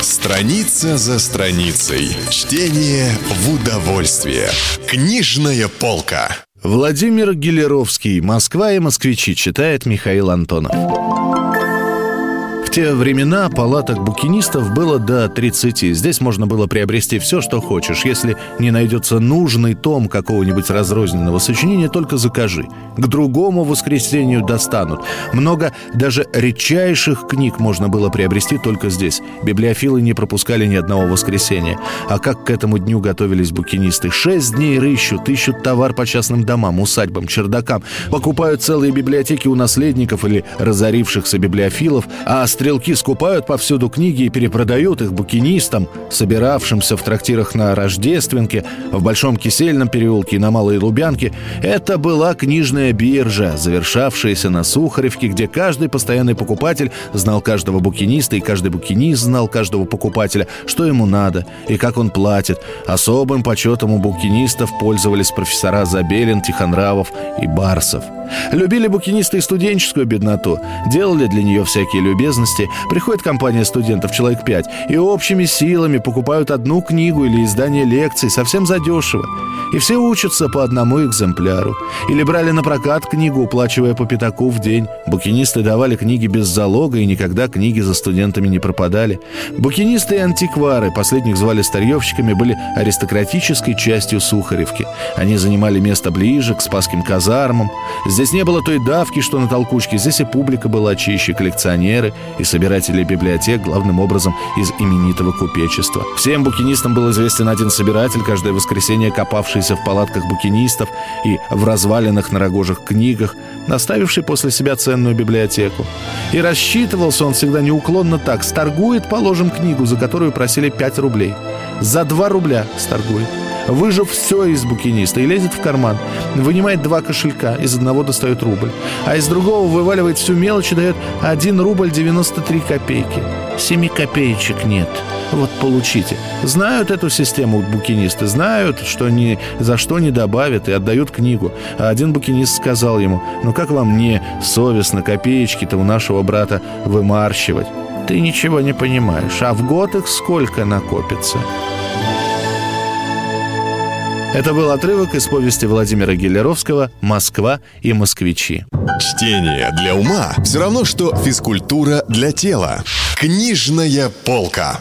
Страница за страницей. Чтение в удовольствие. Книжная полка. Владимир Гелеровский «Москва и москвичи» читает Михаил Антонов те времена палаток букинистов было до 30. Здесь можно было приобрести все, что хочешь. Если не найдется нужный том какого-нибудь разрозненного сочинения, только закажи. К другому воскресенью достанут. Много даже редчайших книг можно было приобрести только здесь. Библиофилы не пропускали ни одного воскресенья. А как к этому дню готовились букинисты? Шесть дней рыщут, ищут товар по частным домам, усадьбам, чердакам, покупают целые библиотеки у наследников или разорившихся библиофилов, а стрелки скупают повсюду книги и перепродают их букинистам, собиравшимся в трактирах на Рождественке, в Большом Кисельном переулке и на Малой Лубянке. Это была книжная биржа, завершавшаяся на Сухаревке, где каждый постоянный покупатель знал каждого букиниста, и каждый букинист знал каждого покупателя, что ему надо и как он платит. Особым почетом у букинистов пользовались профессора Забелин, Тихонравов и Барсов. Любили букинисты и студенческую бедноту, делали для нее всякие любезности. Приходит компания студентов, человек пять, и общими силами покупают одну книгу или издание лекций совсем задешево. И все учатся по одному экземпляру. Или брали на прокат книгу, уплачивая по пятаку в день. Букинисты давали книги без залога, и никогда книги за студентами не пропадали. Букинисты и антиквары, последних звали старьевщиками, были аристократической частью Сухаревки. Они занимали место ближе к Спасским казармам. Здесь не было той давки, что на толкучке. Здесь и публика была чище, коллекционеры и собиратели библиотек, главным образом из именитого купечества. Всем букинистам был известен один собиратель, каждое воскресенье копавшийся в палатках букинистов и в развалинах на рогожих книгах, наставивший после себя ценную библиотеку. И рассчитывался он всегда неуклонно так. Сторгует, положим, книгу, за которую просили 5 рублей. За 2 рубля сторгует выжив все из букиниста и лезет в карман. Вынимает два кошелька, из одного достает рубль, а из другого вываливает всю мелочь и дает 1 рубль 93 копейки. Семи копеечек нет. Вот получите. Знают эту систему букинисты, знают, что ни за что не добавят и отдают книгу. А один букинист сказал ему, ну как вам не совестно копеечки-то у нашего брата вымарщивать? Ты ничего не понимаешь, а в год их сколько накопится? Это был отрывок из повести Владимира Гелеровского «Москва и москвичи». Чтение для ума все равно, что физкультура для тела. Книжная полка.